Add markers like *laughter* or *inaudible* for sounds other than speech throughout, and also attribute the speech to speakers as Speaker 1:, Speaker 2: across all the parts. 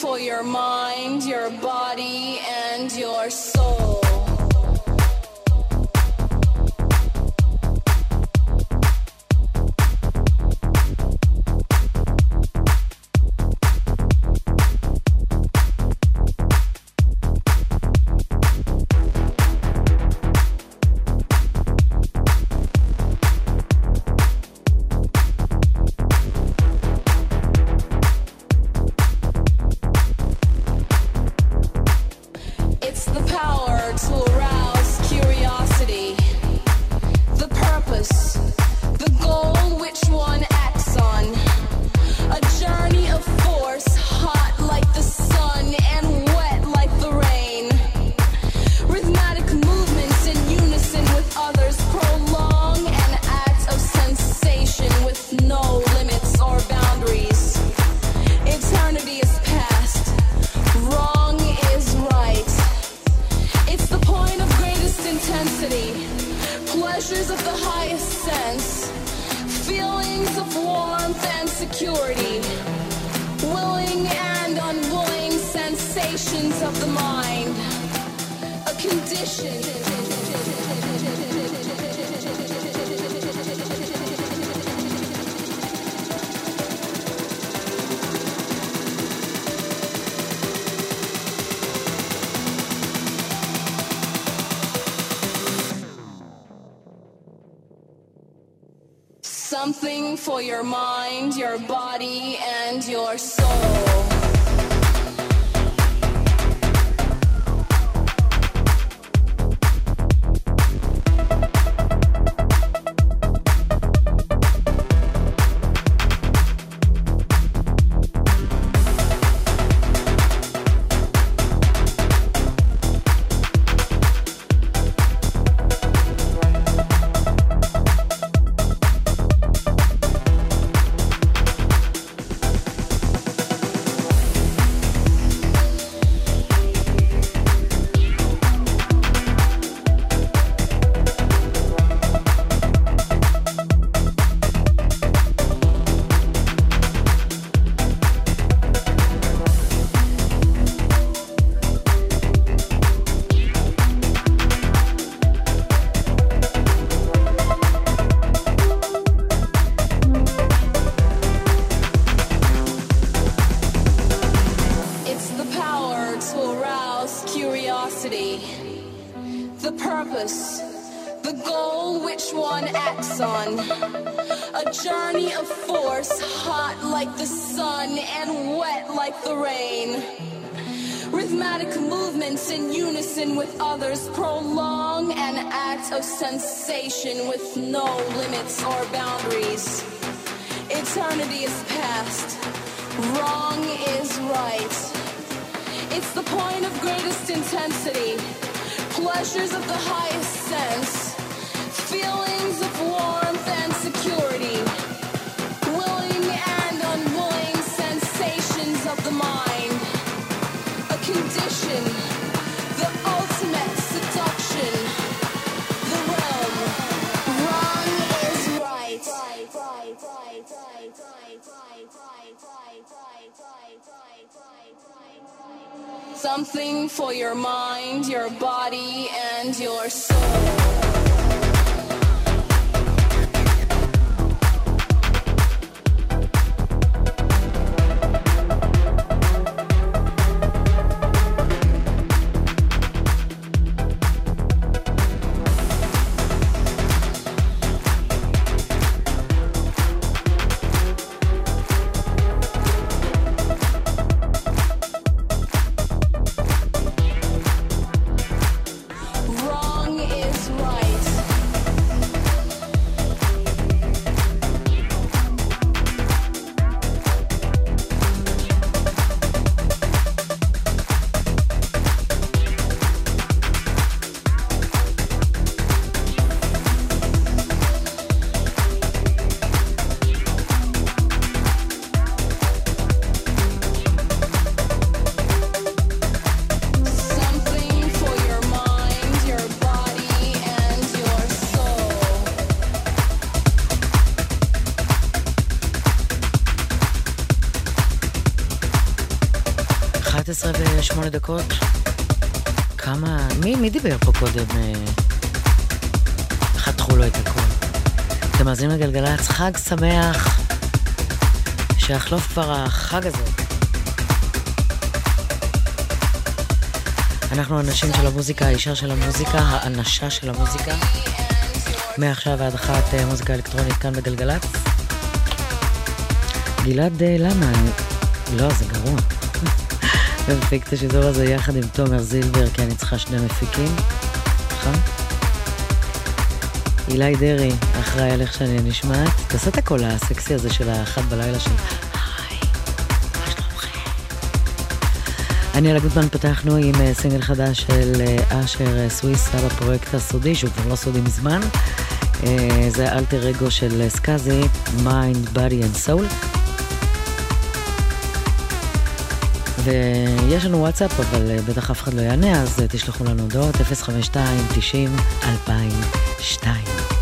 Speaker 1: For your mind, your body, and your soul.
Speaker 2: 11 ו-8 דקות. כמה... מי, מי דיבר פה קודם? אה, חתכו לו את הכל. אתם מאזינים לגלגלצ, חג שמח. שיחלוף כבר החג הזה. אנחנו אנשים של המוזיקה, האישה של המוזיקה, האנשה של המוזיקה. מעכשיו עד אחת אה, מוזיקה אלקטרונית כאן בגלגלצ. גלעד, אה, למה? לא, זה גרוע. ומפיק את השידור הזה יחד עם תומר זילבר, כי אני צריכה שני מפיקים, נכון? אילי דרעי, אחראי על איך שאני נשמעת. תעשה את הקול הסקסי הזה של האחת בלילה של היי, מה שלומכם? אני על הגודמן פתחנו עם אה, סינגל חדש של אה, אשר סוויסה בפרויקט הסודי, שהוא כבר לא סודי מזמן. זה אלטר אגו של סקאזי, Mind, Body and Soul. ויש לנו וואטסאפ, אבל אה, בטח אף אחד לא יענה, אז אה, תשלחו לנו הודעות 052 90 2002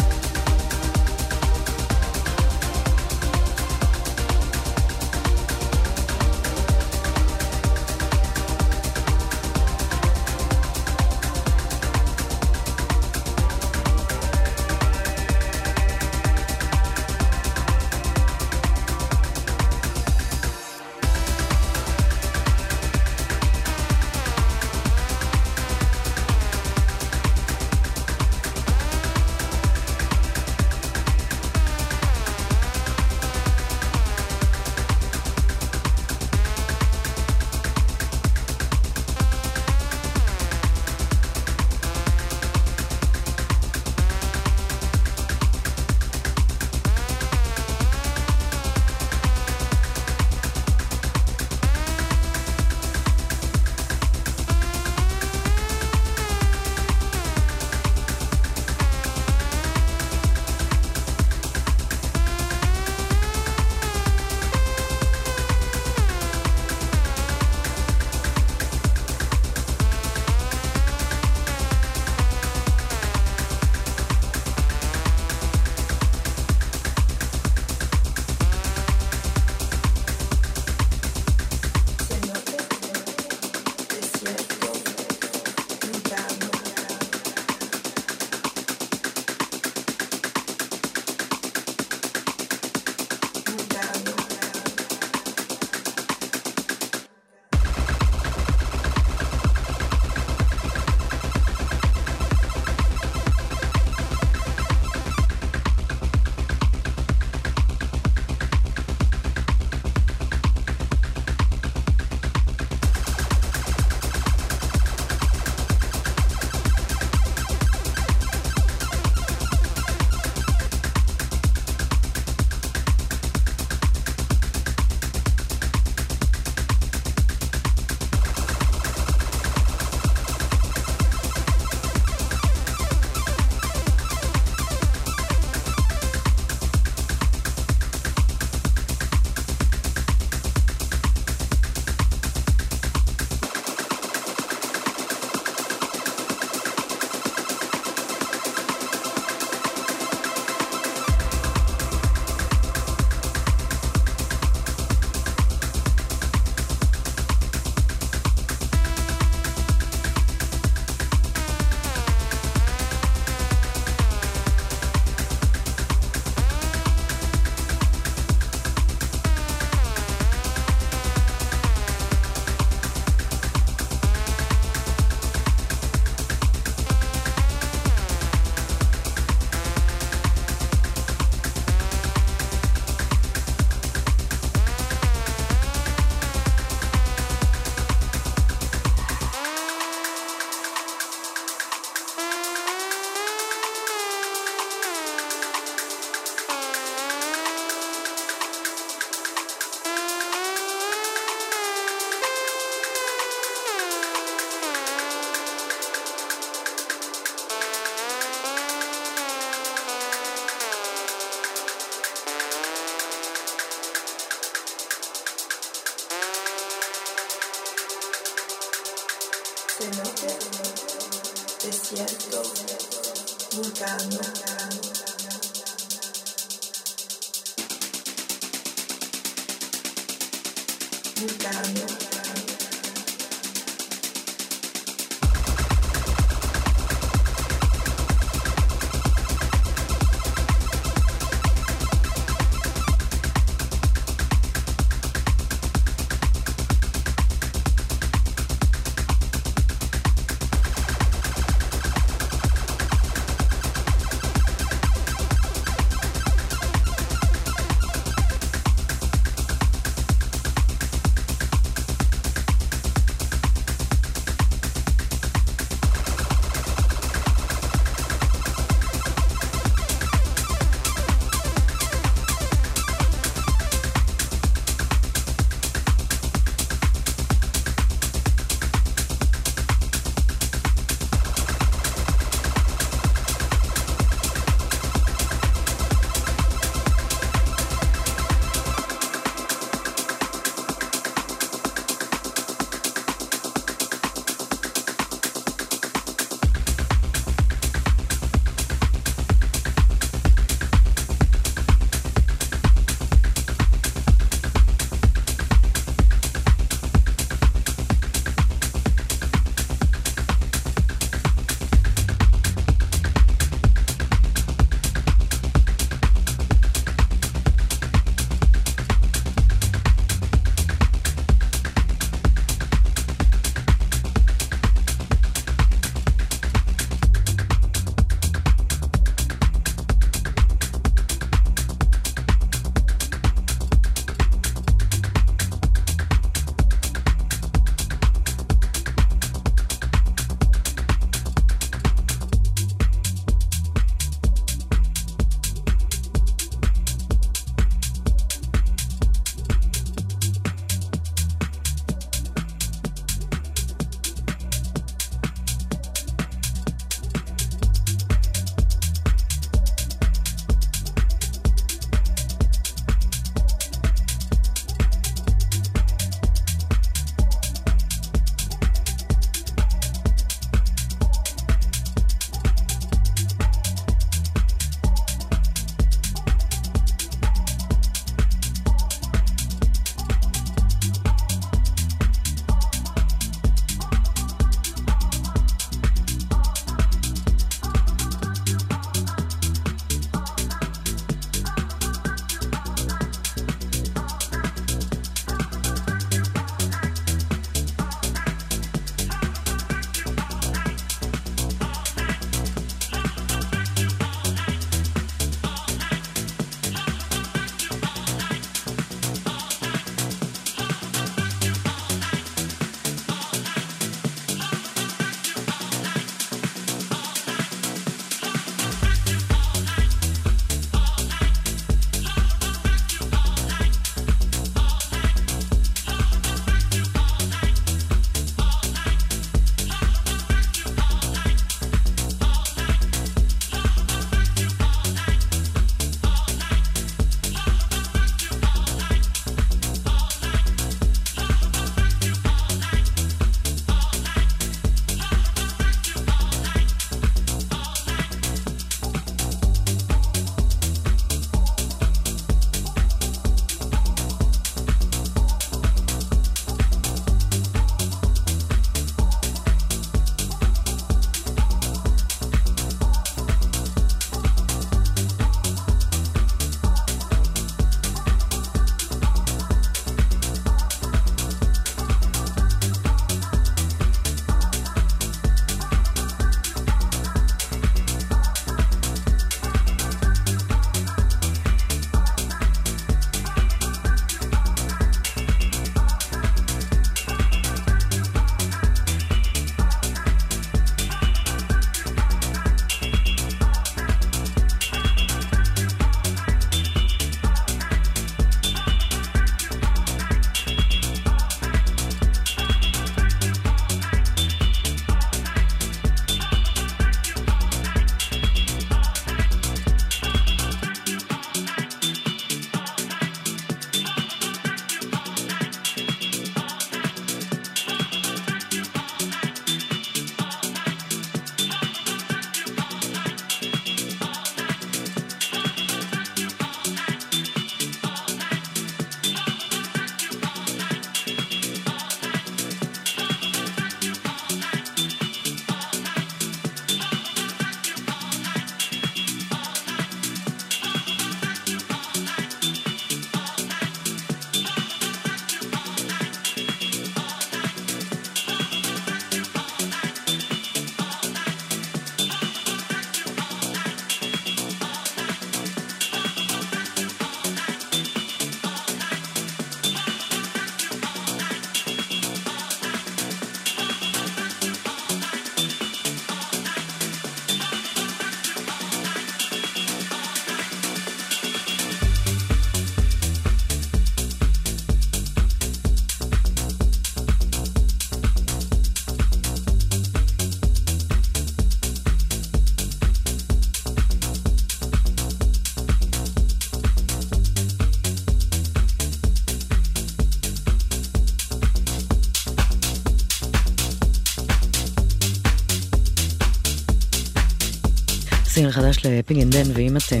Speaker 3: סינגל חדש ל Pig and Dan, ואם אתם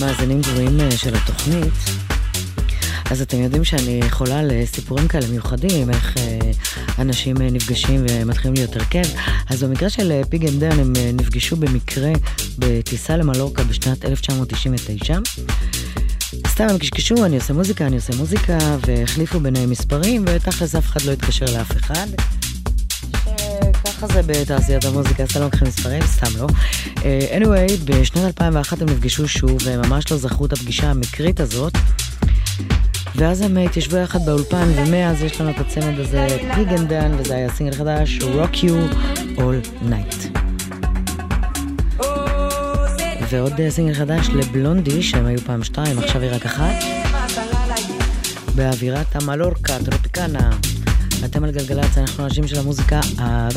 Speaker 3: מאזינים קבועים של התוכנית, אז אתם יודעים שאני מכורה לסיפורים כאלה מיוחדים, איך אנשים נפגשים ומתחילים להיות הרכב. אז במקרה של Pig and Dan הם נפגשו במקרה בטיסה למלורקה בשנת 1999. סתם הם קשקשו, אני עושה מוזיקה, אני עושה מוזיקה, והחליפו ביניהם מספרים, ותכלס אף אחד לא התקשר לאף אחד. ככה זה בתעשיית המוזיקה, סתם לוקחים מספרים, סתם לא. Uh, anyway, בשנת 2001 הם נפגשו שוב, והם ממש לא זכרו את הפגישה המקרית הזאת. ואז הם התיישבו יחד באולפן, ומאז יש לנו את הצמד הזה, Pig and Dan, וזה היה סינגל חדש, Rock You All Night. ועוד סינגל חדש ל Blond:ish, שהם היו פעם שתיים, עכשיו היא רק אחת. באווירת המלורקה, טרופיקנה. אתם על גלגלצ, אנחנו אנשים של המוזיקה עד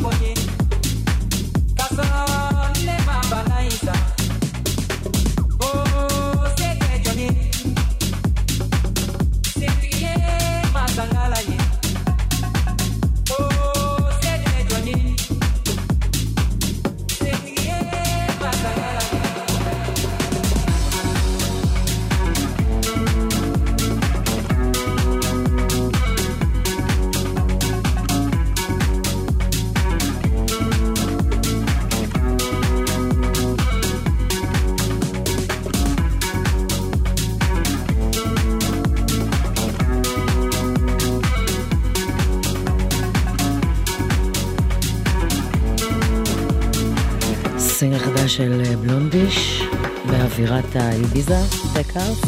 Speaker 2: באווירת האיביזה, טקארס.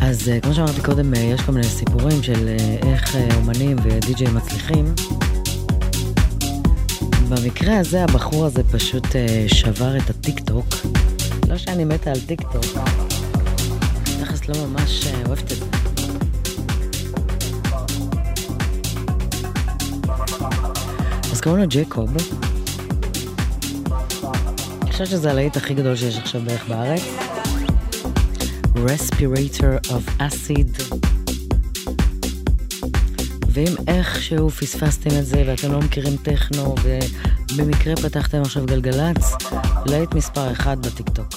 Speaker 2: אז אה, כמו שאמרתי קודם, אה, יש כל מיני סיפורים של איך אומנים ודי-ג'יי מצליחים. במקרה הזה הבחור הזה פשוט שבר את הטיק טוק. לא שאני מתה על טיק טוק, תכלס לא ממש אוהבת את זה. אז קוראים לו ג'קוב. חושבת שזה הלהיט הכי גדול שיש עכשיו בערך בארץ. Respirator of Acid. ואם איכשהו פספסתם את זה ואתם לא מכירים טכנו ובמקרה פתחתם עכשיו גלגלצ, להיט מספר אחד בטיקטוק.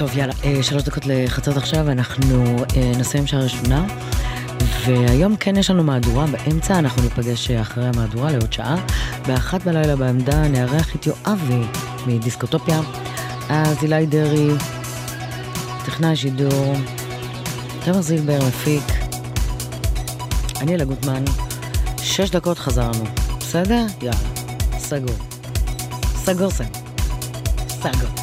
Speaker 2: טוב, יאללה, אה, שלוש דקות לחצות עכשיו, אנחנו אה, נסיים שעה ראשונה, והיום כן יש לנו מהדורה באמצע, אנחנו ניפגש אה, אחרי המהדורה לעוד שעה. באחת בלילה בעמדה נארח את יואבי מדיסקוטופיה, אז אילי דרעי, טכנאי שידור, תמר זילבר מפיק, אני אלה גוטמן, שש דקות חזרנו, בסדר? יאללה, סגור. סגור סגור. סגור.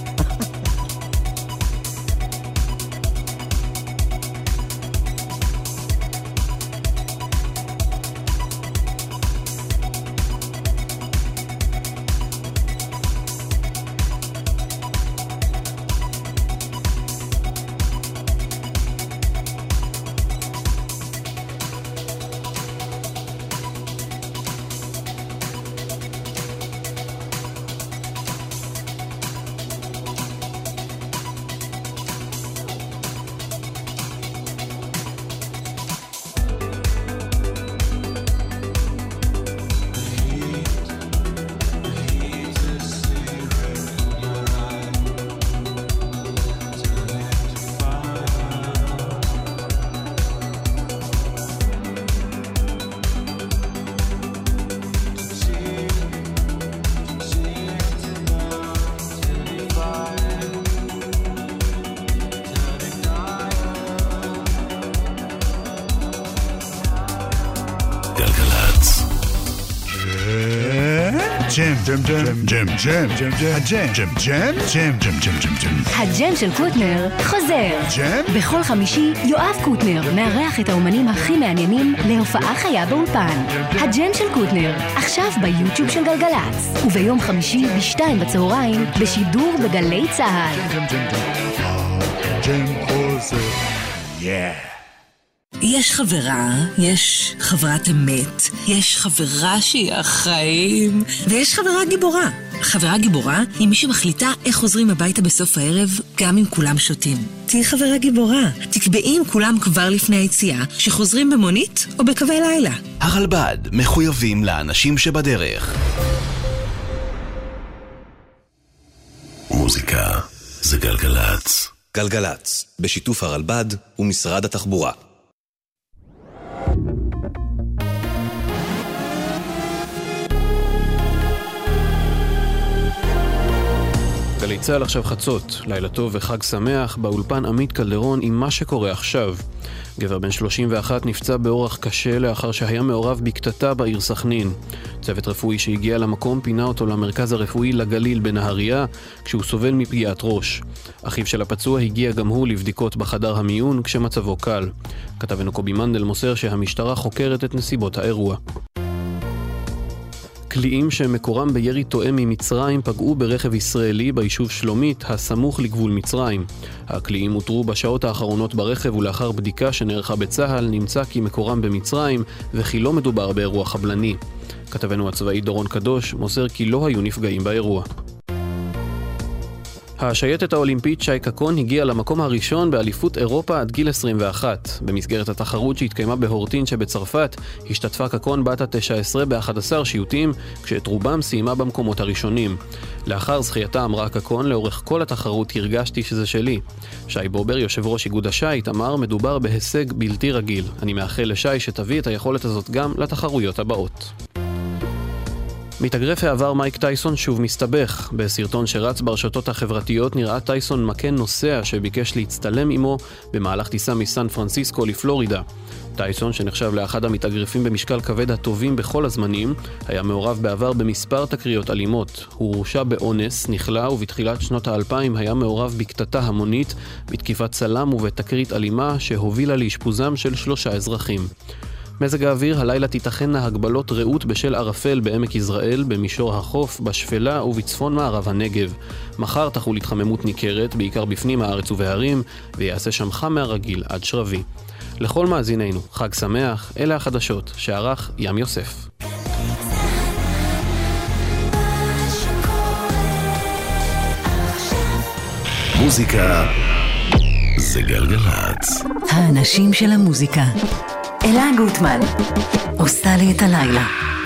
Speaker 4: ג'ם, ג'ם, ג'ם, ג'ם, ג'ם, ג'ם, הג'ם, ג'ם, ג'ם, ג'ם, ג'ם, ג'ם, ג'ם, ג'ם.
Speaker 5: הג'ם של קוטנר חוזר.
Speaker 4: ג'ם?
Speaker 5: בכל חמישי, יואב קוטנר מארח את האומנים הכי מעניינים להופעה חיה באולפן. הג'ם של קוטנר, עכשיו ביוטיוב של גלגלצ. וביום חמישי, בשתיים בצהריים, בשידור בגלי צה"ל.
Speaker 4: ג'ם, ג'ם, ג'ם. הג'ם חוזר. יא.
Speaker 6: יש חברה, יש חברת אמת, יש חברה שהיא החיים, ויש חברה גיבורה. חברה גיבורה היא מי שמחליטה איך חוזרים הביתה בסוף הערב, גם אם כולם שותים. תהיי חברה גיבורה. תקבעי עם כולם כבר לפני היציאה, שחוזרים במונית או בקווי לילה.
Speaker 7: הרלב"ד מחויבים לאנשים שבדרך. מוזיקה זה גלגלצ.
Speaker 8: גלגלצ, בשיתוף הרלב"ד ומשרד התחבורה.
Speaker 9: צה"ל עכשיו חצות, לילה טוב וחג שמח, באולפן עמית קלדרון עם מה שקורה עכשיו. גבר בן 31 נפצע באורח קשה לאחר שהיה מעורב בקטטה בעיר סכנין. צוות רפואי שהגיע למקום פינה אותו למרכז הרפואי לגליל בנהריה, כשהוא סובל מפגיעת ראש. אחיו של הפצוע הגיע גם הוא לבדיקות בחדר המיון כשמצבו קל. כתבנו קובי מנדל מוסר שהמשטרה חוקרת את נסיבות האירוע. קליעים שמקורם בירי תואם ממצרים פגעו ברכב ישראלי ביישוב שלומית, הסמוך לגבול מצרים. הקליעים אותרו בשעות האחרונות ברכב ולאחר בדיקה שנערכה בצה"ל נמצא כי מקורם במצרים וכי לא מדובר באירוע חבלני. כתבנו הצבאי דורון קדוש מוסר כי לא היו נפגעים באירוע. השייטת האולימפית שי קקון הגיעה למקום הראשון באליפות אירופה עד גיל 21. במסגרת התחרות שהתקיימה בהורטין שבצרפת, השתתפה קקון בת ה-19 ב-11 שיוטים, כשאת רובם סיימה במקומות הראשונים. לאחר זכייתה אמרה קקון, לאורך כל התחרות הרגשתי שזה שלי. שי בובר, יושב ראש איגוד השייט, אמר, מדובר בהישג בלתי רגיל. אני מאחל לשי שתביא את היכולת הזאת גם לתחרויות הבאות. מתאגרף העבר מייק טייסון שוב מסתבך. בסרטון שרץ ברשתות החברתיות נראה טייסון מכה נוסע שביקש להצטלם עמו במהלך טיסה מסן פרנסיסקו לפלורידה. טייסון, שנחשב לאחד המתאגרפים במשקל כבד הטובים בכל הזמנים, היה מעורב בעבר במספר תקריות אלימות. הוא הורשע באונס, נכלא ובתחילת שנות האלפיים היה מעורב בקטטה המונית, בתקיפת צלם ובתקרית אלימה שהובילה לאשפוזם של שלושה אזרחים. מזג האוויר, הלילה תיתכנה הגבלות רעות בשל ערפל בעמק יזרעאל, במישור החוף, בשפלה ובצפון מערב הנגב. מחר תחול התחממות ניכרת, בעיקר בפנים הארץ ובהרים, ויעשה שם חם מהרגיל עד שרבי. לכל מאזינינו, חג שמח, אלה החדשות, שערך ים יוסף.
Speaker 7: מוזיקה זה גלגלצ.
Speaker 5: האנשים של המוזיקה. אלה גוטמן, עושה לי את הלילה.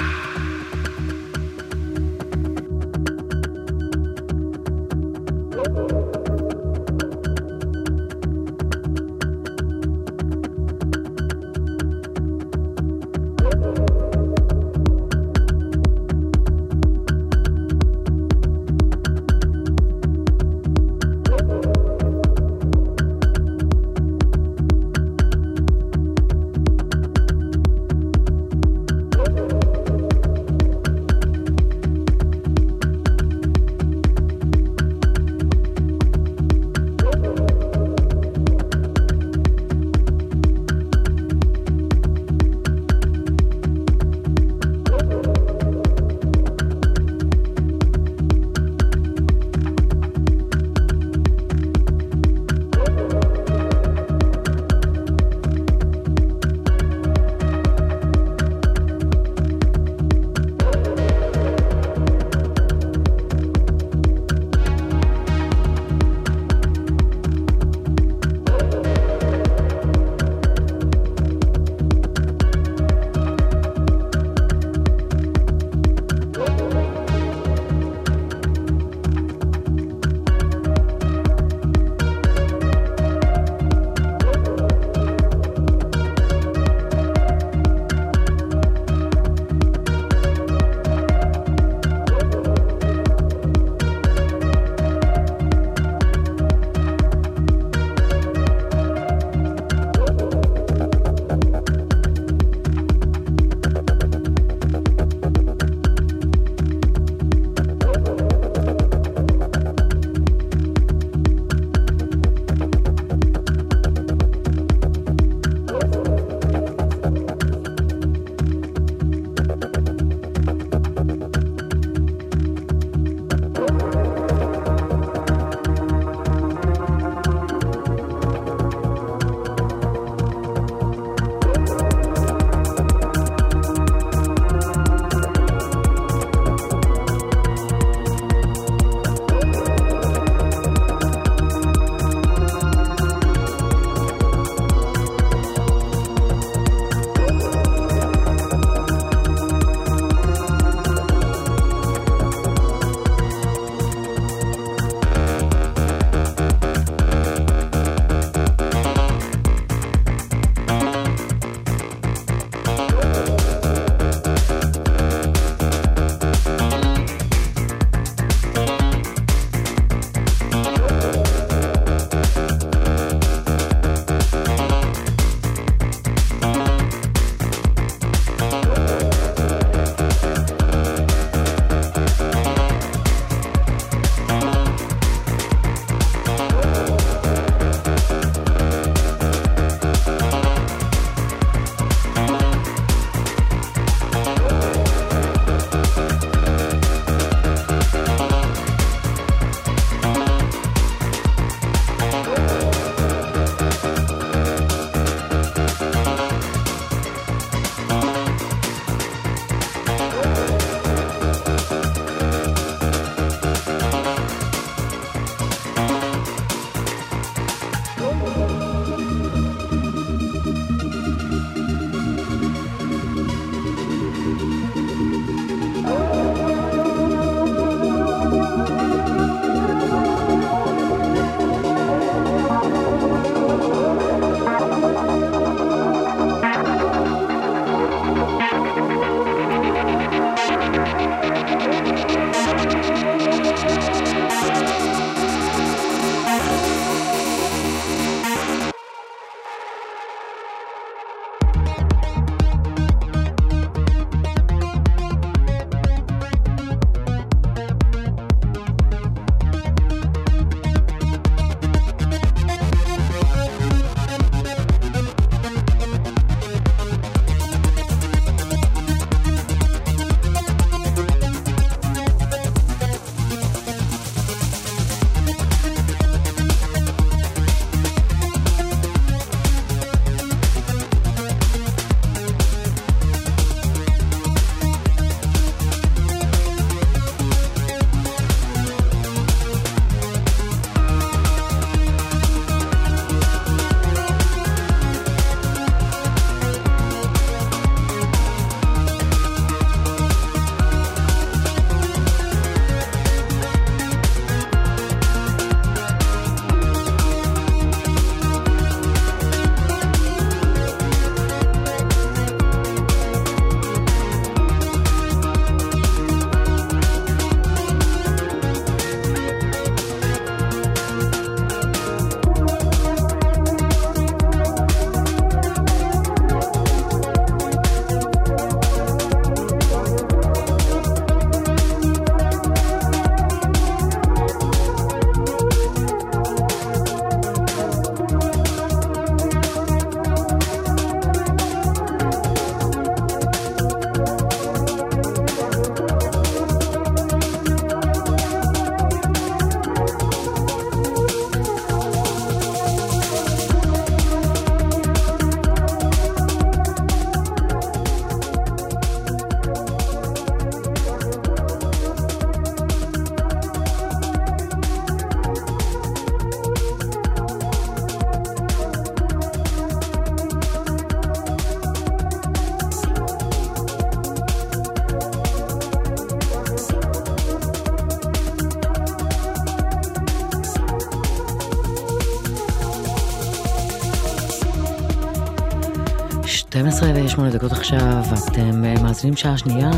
Speaker 10: 12 ו-8 דקות עכשיו, אתם אה, מאזינים שעה שנייה,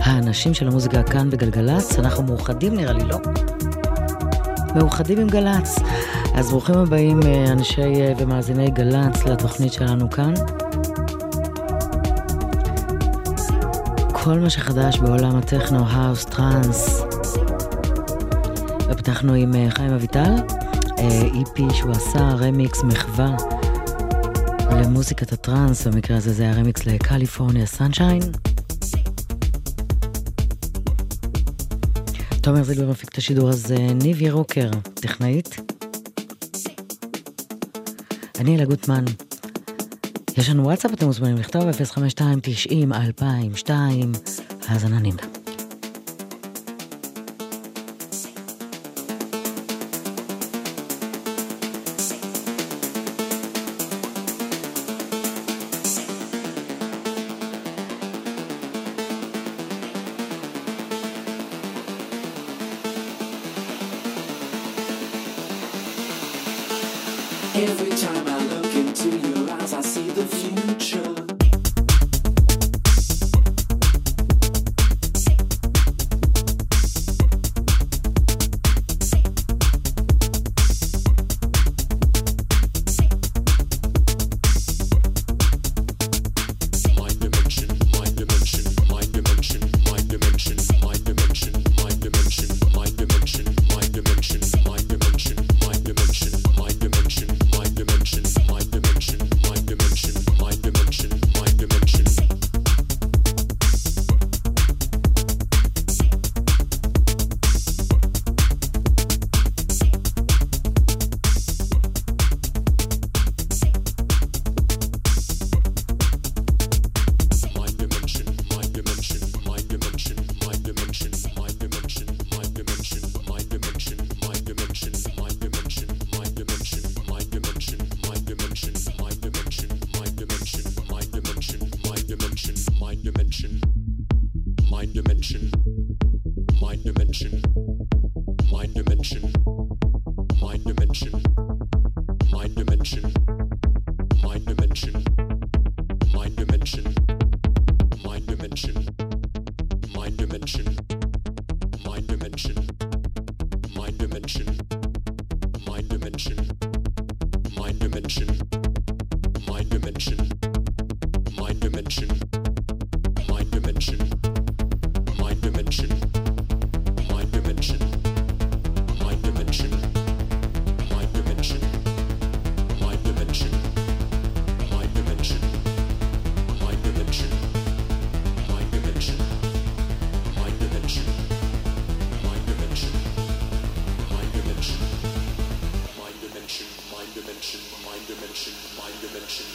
Speaker 10: האנשים של המוזיקה כאן בגלגלצ, אנחנו מאוחדים נראה לי, לא? מאוחדים עם גל"צ. אז ברוכים הבאים אה, אנשי אה, ומאזיני גל"צ לתוכנית שלנו כאן. כל מה שחדש בעולם הטכנו, האוס, טראנס. ופתחנו עם חיים אביטל, EP שהוא עשה, רמיקס, מחווה למוזיקת הטראנס, במקרה הזה זה היה רמיקס לקליפורניה סנשיין. תומר זילבר מפיק את השידור הזה, ניב ירוקר, טכנאית. אני אלה גוטמן. יש לנו וואטסאפ, אתם מוזמנים לכתוב 052-90-2002, האזנה נעימה.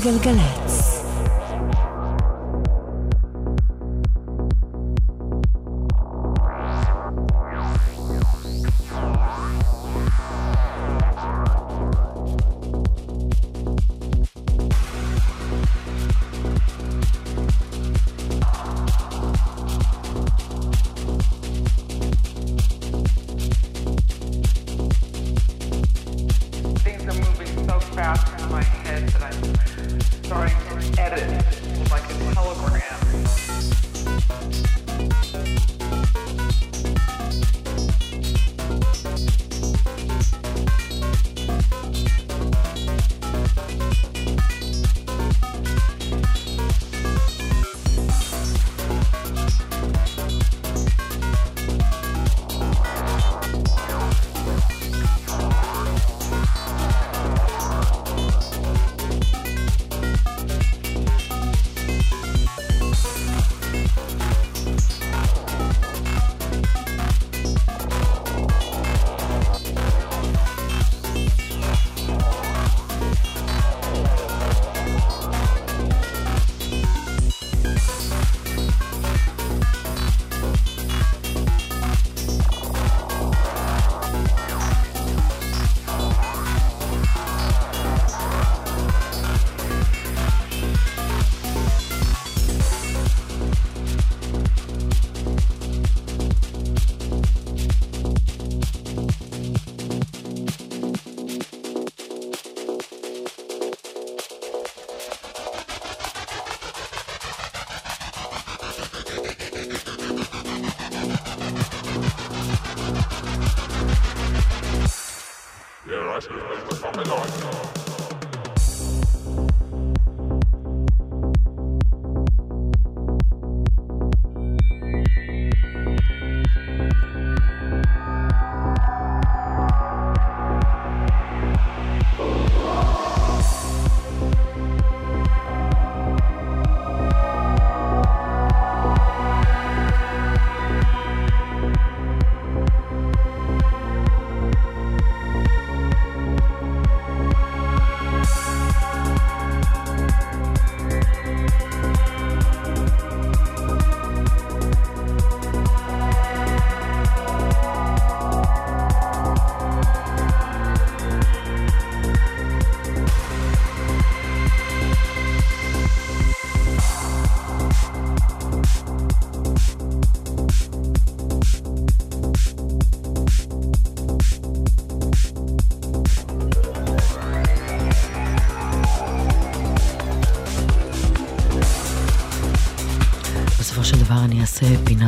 Speaker 11: בגלגלצ.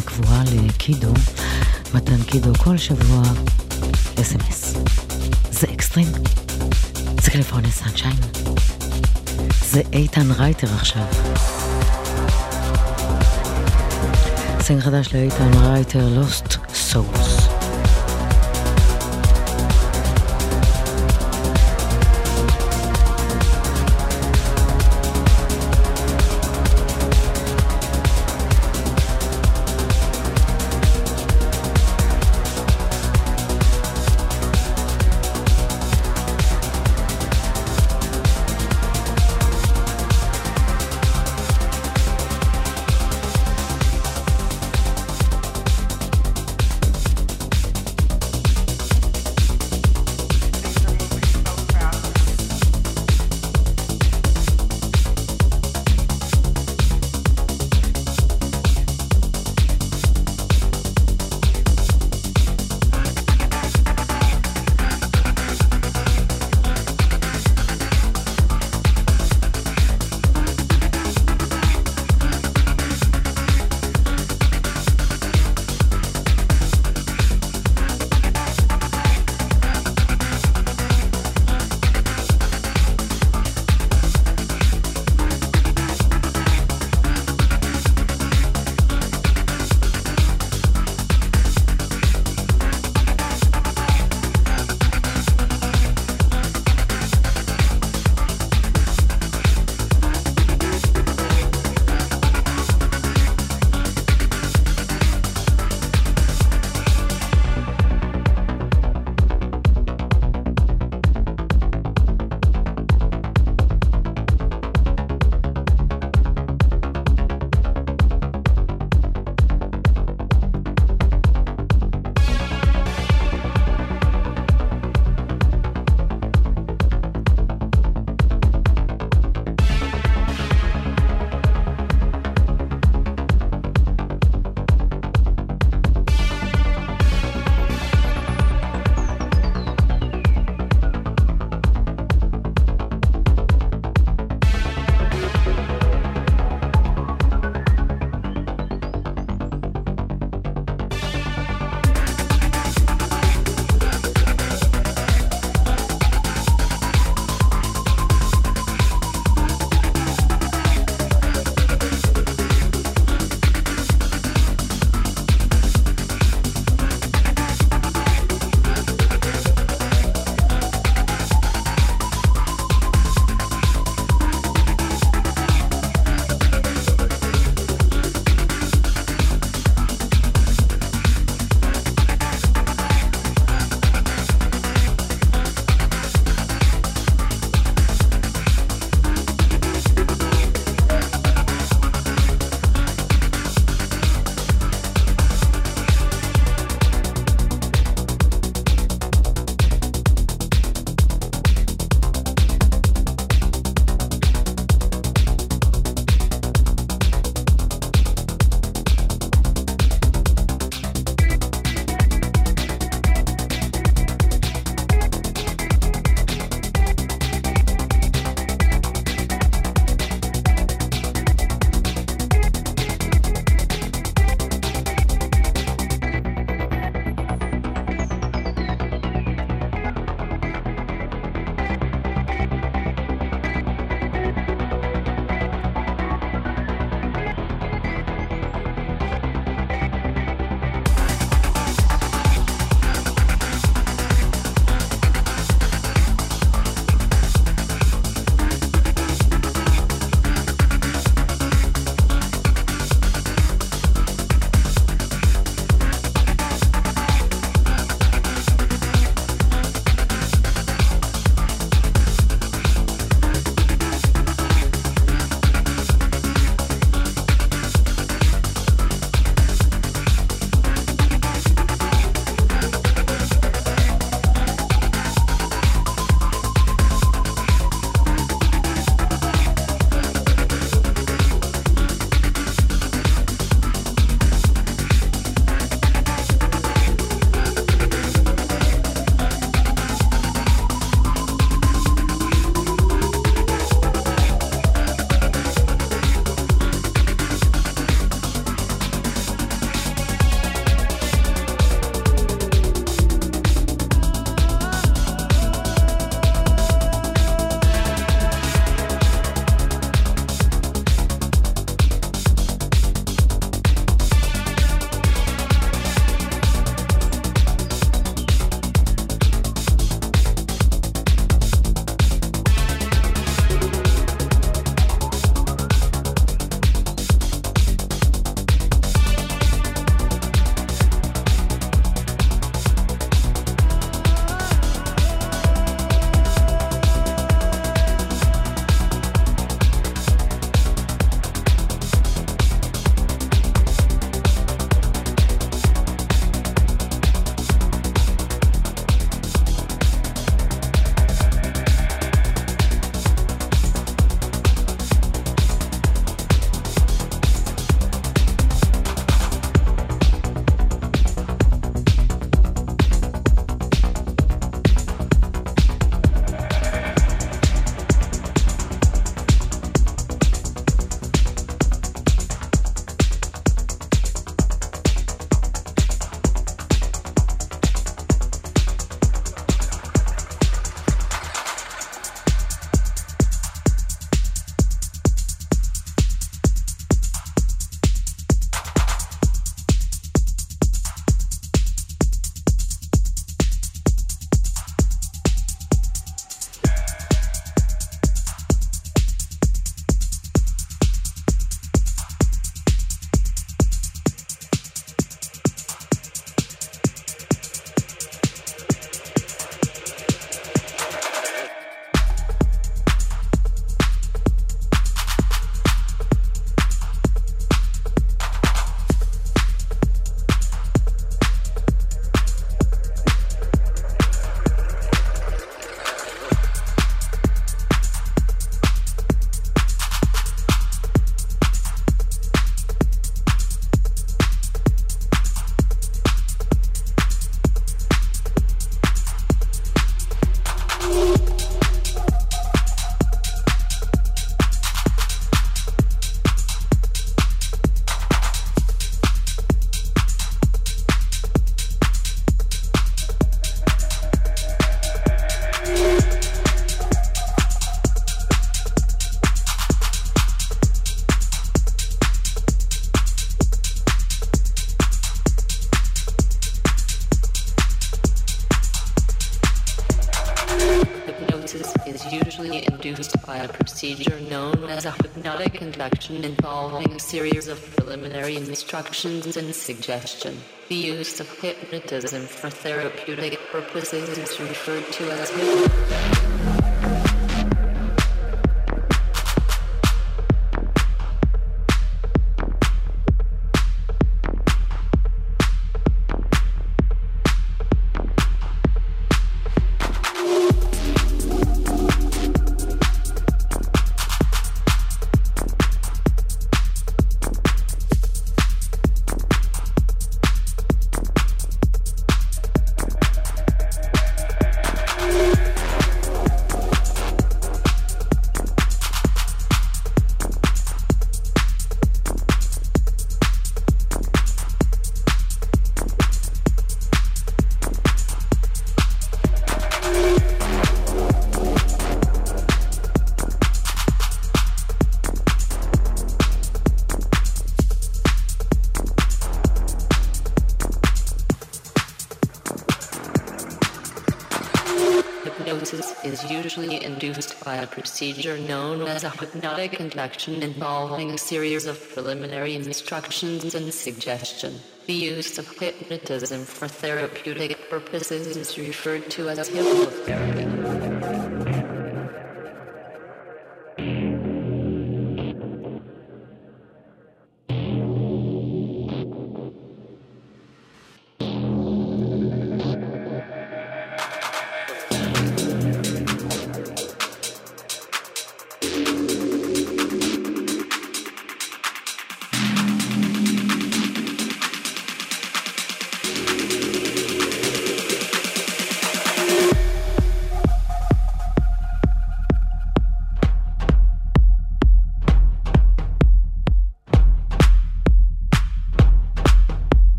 Speaker 2: אעשה פינה קבועה לקידו, מתן קידו, כל שבוע אס.אם.אס. זה אקסטרים, זה California Sunshine, זה איתן רייטר עכשיו. סינגל חדש לאיתן רייטר, Lost Souls.
Speaker 12: Hypnotic induction involving a series of preliminary instructions and suggestion. The use of hypnotism for therapeutic purposes is referred to as hypnotherapy. A procedure known as a hypnotic induction involving a series of preliminary instructions and suggestion. The use of hypnotism for therapeutic purposes is referred to as hypnotherapy.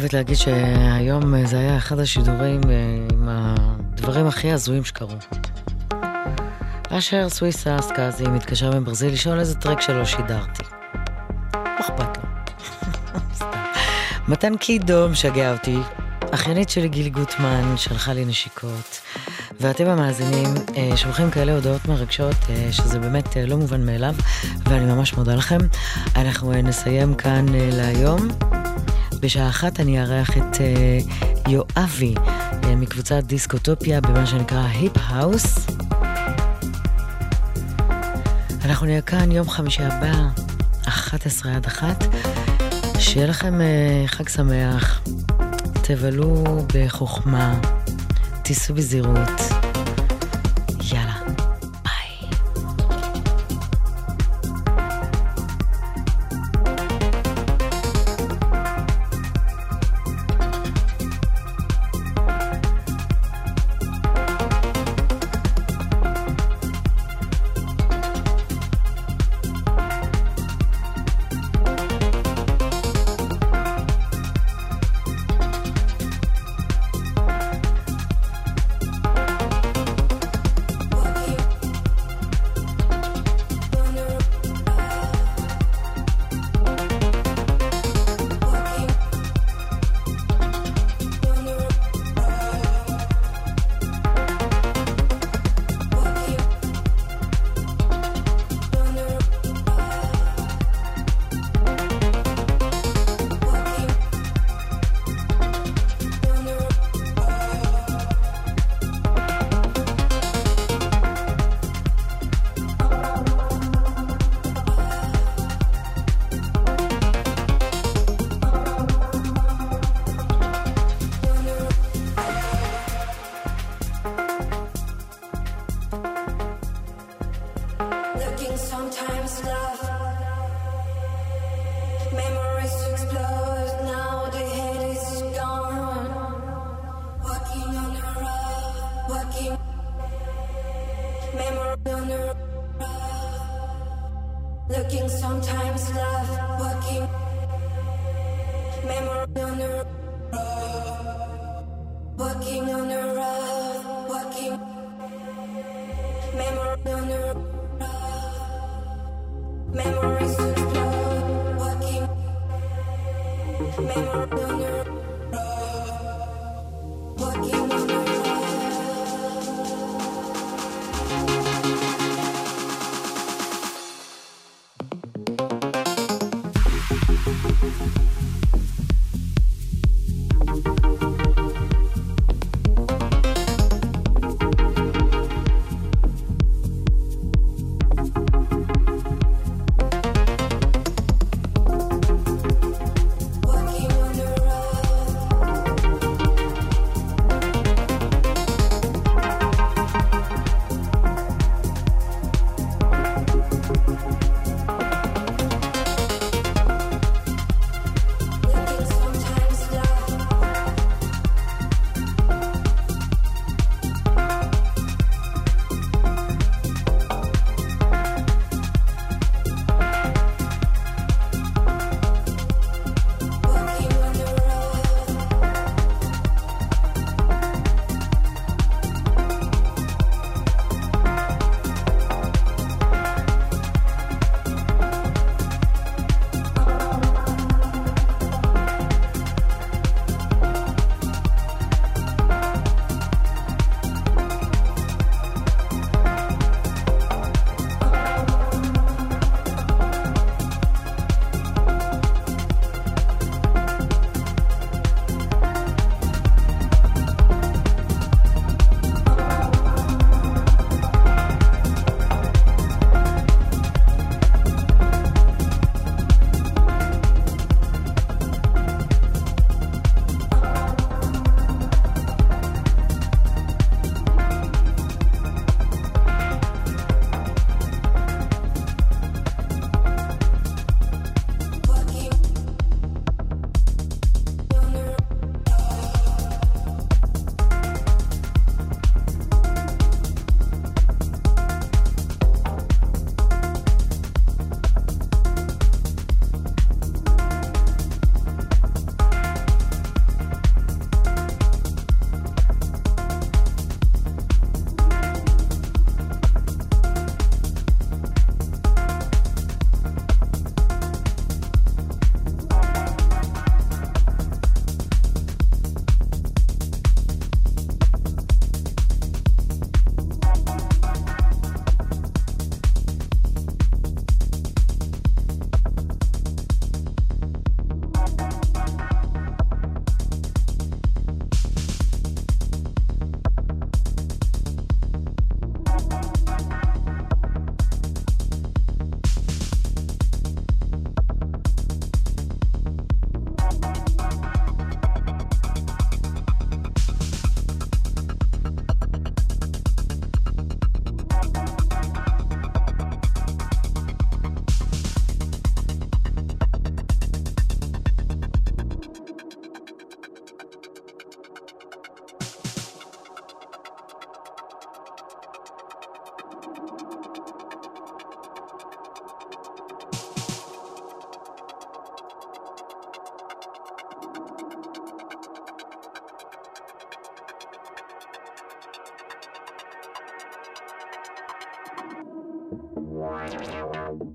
Speaker 2: חייבת להגיד שהיום זה היה אחד השידורים אה, עם הדברים הכי הזויים שקרו. אשר סוויסה סקאזי מתקשר מברזיל לשאול איזה טרק שלו שידרתי. לא אכפת לו. *laughs* מתן קידו משגע אותי. אחיינית שלי גילי גוטמן שלחה לי נשיקות. ואתם המאזינים אה, שולחים כאלה הודעות מרגשות, אה, שזה באמת לא מובן מאליו, ואני ממש מודה לכם. אנחנו נסיים כאן להיום. בשעה אחת אני אארח את אה, יואבי אה, מקבוצת דיסקוטופיה במה שנקרא היפ האוס. אנחנו נהיה כאן יום חמישי הבא, 11 עד 1. שיהיה לכם אה, חג שמח, תבלו בחוכמה, תיסעו בזהירות.
Speaker 13: Memory Wow.